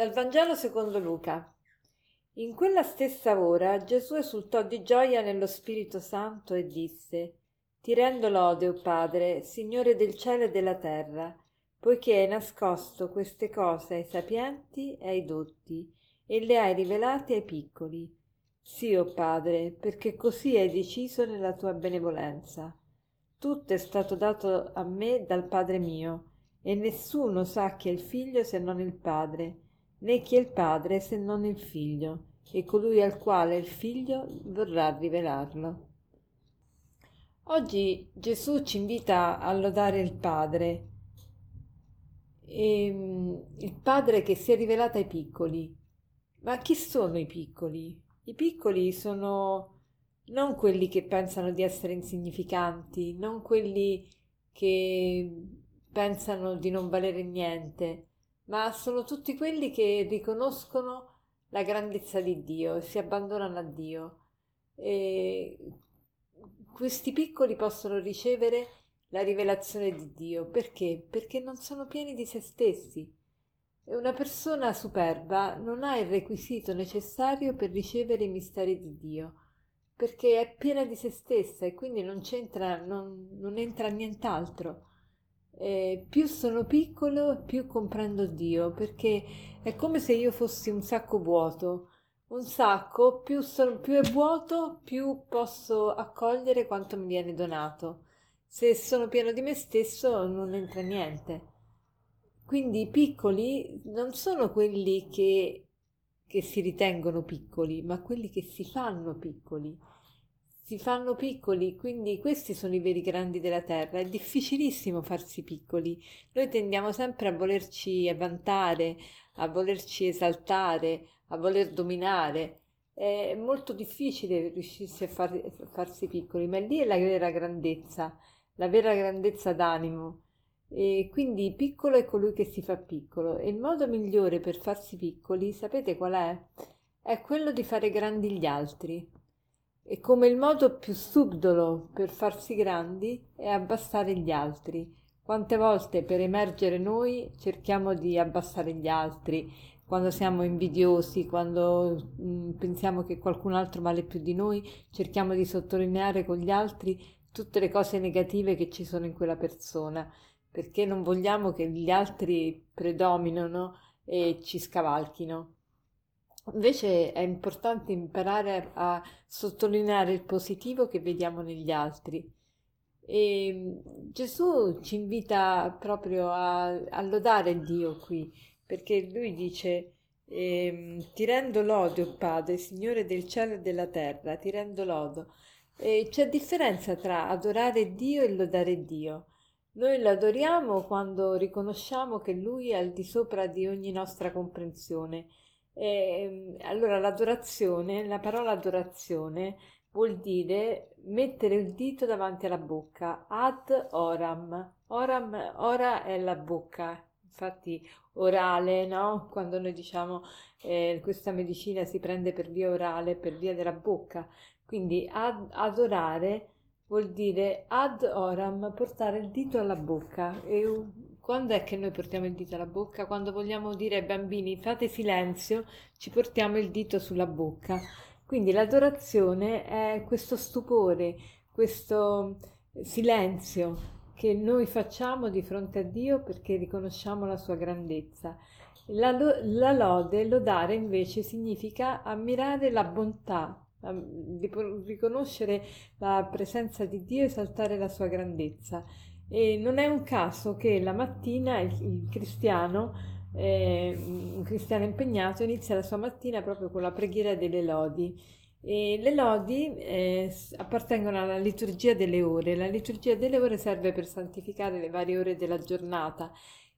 Dal Vangelo secondo Luca. In quella stessa ora Gesù esultò di gioia nello Spirito Santo e disse Ti rendo lode, o Padre, Signore del cielo e della terra, poiché hai nascosto queste cose ai sapienti e ai dotti, e le hai rivelate ai piccoli. Sì, o Padre, perché così hai deciso nella tua benevolenza. Tutto è stato dato a me dal Padre mio, e nessuno sa chi è il figlio se non il Padre né chi è il padre se non il figlio, e colui al quale il figlio vorrà rivelarlo. Oggi Gesù ci invita a lodare il Padre, e, ehm, il Padre che si è rivelato ai piccoli. Ma chi sono i piccoli? I piccoli sono non quelli che pensano di essere insignificanti, non quelli che pensano di non valere niente, ma sono tutti quelli che riconoscono la grandezza di Dio e si abbandonano a Dio. E questi piccoli possono ricevere la rivelazione di Dio perché? Perché non sono pieni di se stessi. E una persona superba non ha il requisito necessario per ricevere i misteri di Dio, perché è piena di se stessa e quindi non c'entra, non, non entra nient'altro eh, più sono piccolo, più comprendo Dio, perché è come se io fossi un sacco vuoto. Un sacco, più, sono, più è vuoto, più posso accogliere quanto mi viene donato. Se sono pieno di me stesso non entra niente. Quindi i piccoli non sono quelli che, che si ritengono piccoli, ma quelli che si fanno piccoli si fanno piccoli, quindi questi sono i veri grandi della terra. È difficilissimo farsi piccoli. Noi tendiamo sempre a volerci vantare, a volerci esaltare, a voler dominare. È molto difficile riuscirsi a, far, a farsi piccoli, ma lì è la vera grandezza, la vera grandezza d'animo. E quindi piccolo è colui che si fa piccolo e il modo migliore per farsi piccoli, sapete qual è? È quello di fare grandi gli altri. E come il modo più subdolo per farsi grandi è abbassare gli altri. Quante volte per emergere noi cerchiamo di abbassare gli altri, quando siamo invidiosi, quando mm, pensiamo che qualcun altro vale più di noi, cerchiamo di sottolineare con gli altri tutte le cose negative che ci sono in quella persona, perché non vogliamo che gli altri predominino e ci scavalchino. Invece è importante imparare a sottolineare il positivo che vediamo negli altri. E mm, Gesù ci invita proprio a, a lodare Dio qui, perché lui dice eh, ti rendo lode, oh Padre, Signore del cielo e della terra, ti rendo lodo. E c'è differenza tra adorare Dio e lodare Dio. Noi lo adoriamo quando riconosciamo che Lui è al di sopra di ogni nostra comprensione e, ehm, allora l'adorazione, la parola adorazione vuol dire mettere il dito davanti alla bocca, ad oram. Oram, ora è la bocca, infatti orale, no? Quando noi diciamo eh, questa medicina si prende per via orale, per via della bocca, quindi ad, adorare vuol dire ad oram, portare il dito alla bocca e quando è che noi portiamo il dito alla bocca? Quando vogliamo dire ai bambini fate silenzio, ci portiamo il dito sulla bocca. Quindi l'adorazione è questo stupore, questo silenzio che noi facciamo di fronte a Dio perché riconosciamo la sua grandezza. La, la lode, lodare invece significa ammirare la bontà, riconoscere la presenza di Dio e esaltare la sua grandezza. E non è un caso che la mattina il, il cristiano, eh, un cristiano impegnato, inizia la sua mattina proprio con la preghiera delle lodi. E le lodi eh, appartengono alla liturgia delle ore. La liturgia delle ore serve per santificare le varie ore della giornata.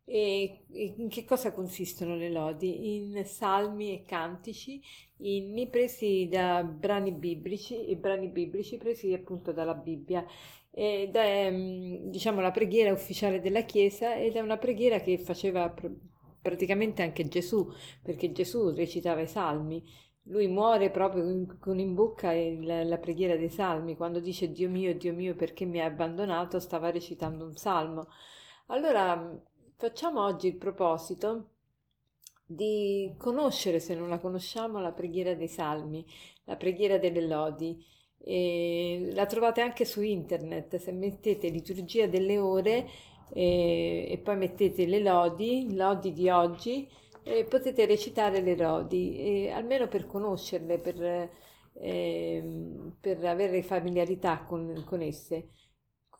E in che cosa consistono le lodi? In salmi e cantici, inni presi da brani biblici e brani biblici presi appunto dalla Bibbia ed è mm, diciamo la preghiera ufficiale della Chiesa ed è una preghiera che faceva pr- praticamente anche Gesù, perché Gesù recitava i salmi. Lui muore proprio con in bocca il, la preghiera dei salmi, quando dice Dio mio, Dio mio, perché mi hai abbandonato, stava recitando un salmo. Allora facciamo oggi il proposito di conoscere, se non la conosciamo, la preghiera dei salmi, la preghiera delle lodi. E la trovate anche su internet, se mettete liturgia delle ore e, e poi mettete le lodi, lodi di oggi, potete recitare le lodi, e, almeno per conoscerle, per, eh, per avere familiarità con, con esse.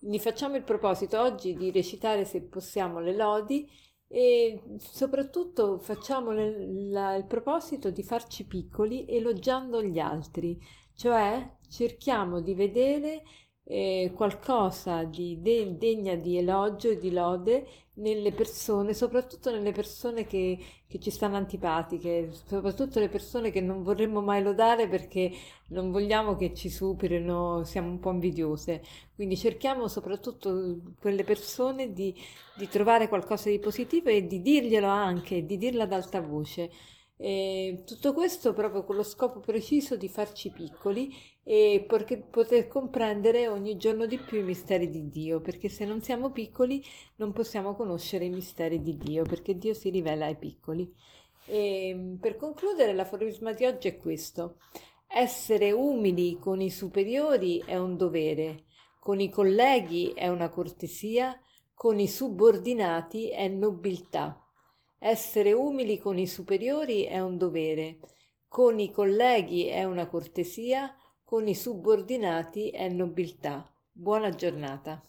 Quindi facciamo il proposito oggi di recitare se possiamo le lodi e soprattutto facciamo la, il proposito di farci piccoli elogiando gli altri, cioè cerchiamo di vedere eh, qualcosa di de- degna di elogio e di lode nelle persone, soprattutto nelle persone che, che, ci stanno antipatiche, soprattutto le persone che non vorremmo mai lodare perché non vogliamo che ci superino, siamo un po' invidiose. Quindi cerchiamo soprattutto quelle persone di, di trovare qualcosa di positivo e di dirglielo anche, di dirla ad alta voce. E tutto questo proprio con lo scopo preciso di farci piccoli e poter comprendere ogni giorno di più i misteri di Dio, perché se non siamo piccoli non possiamo conoscere i misteri di Dio, perché Dio si rivela ai piccoli. E per concludere, l'aforisma di oggi è questo. Essere umili con i superiori è un dovere, con i colleghi è una cortesia, con i subordinati è nobiltà. Essere umili con i superiori è un dovere, con i colleghi è una cortesia, con i subordinati è nobiltà. Buona giornata.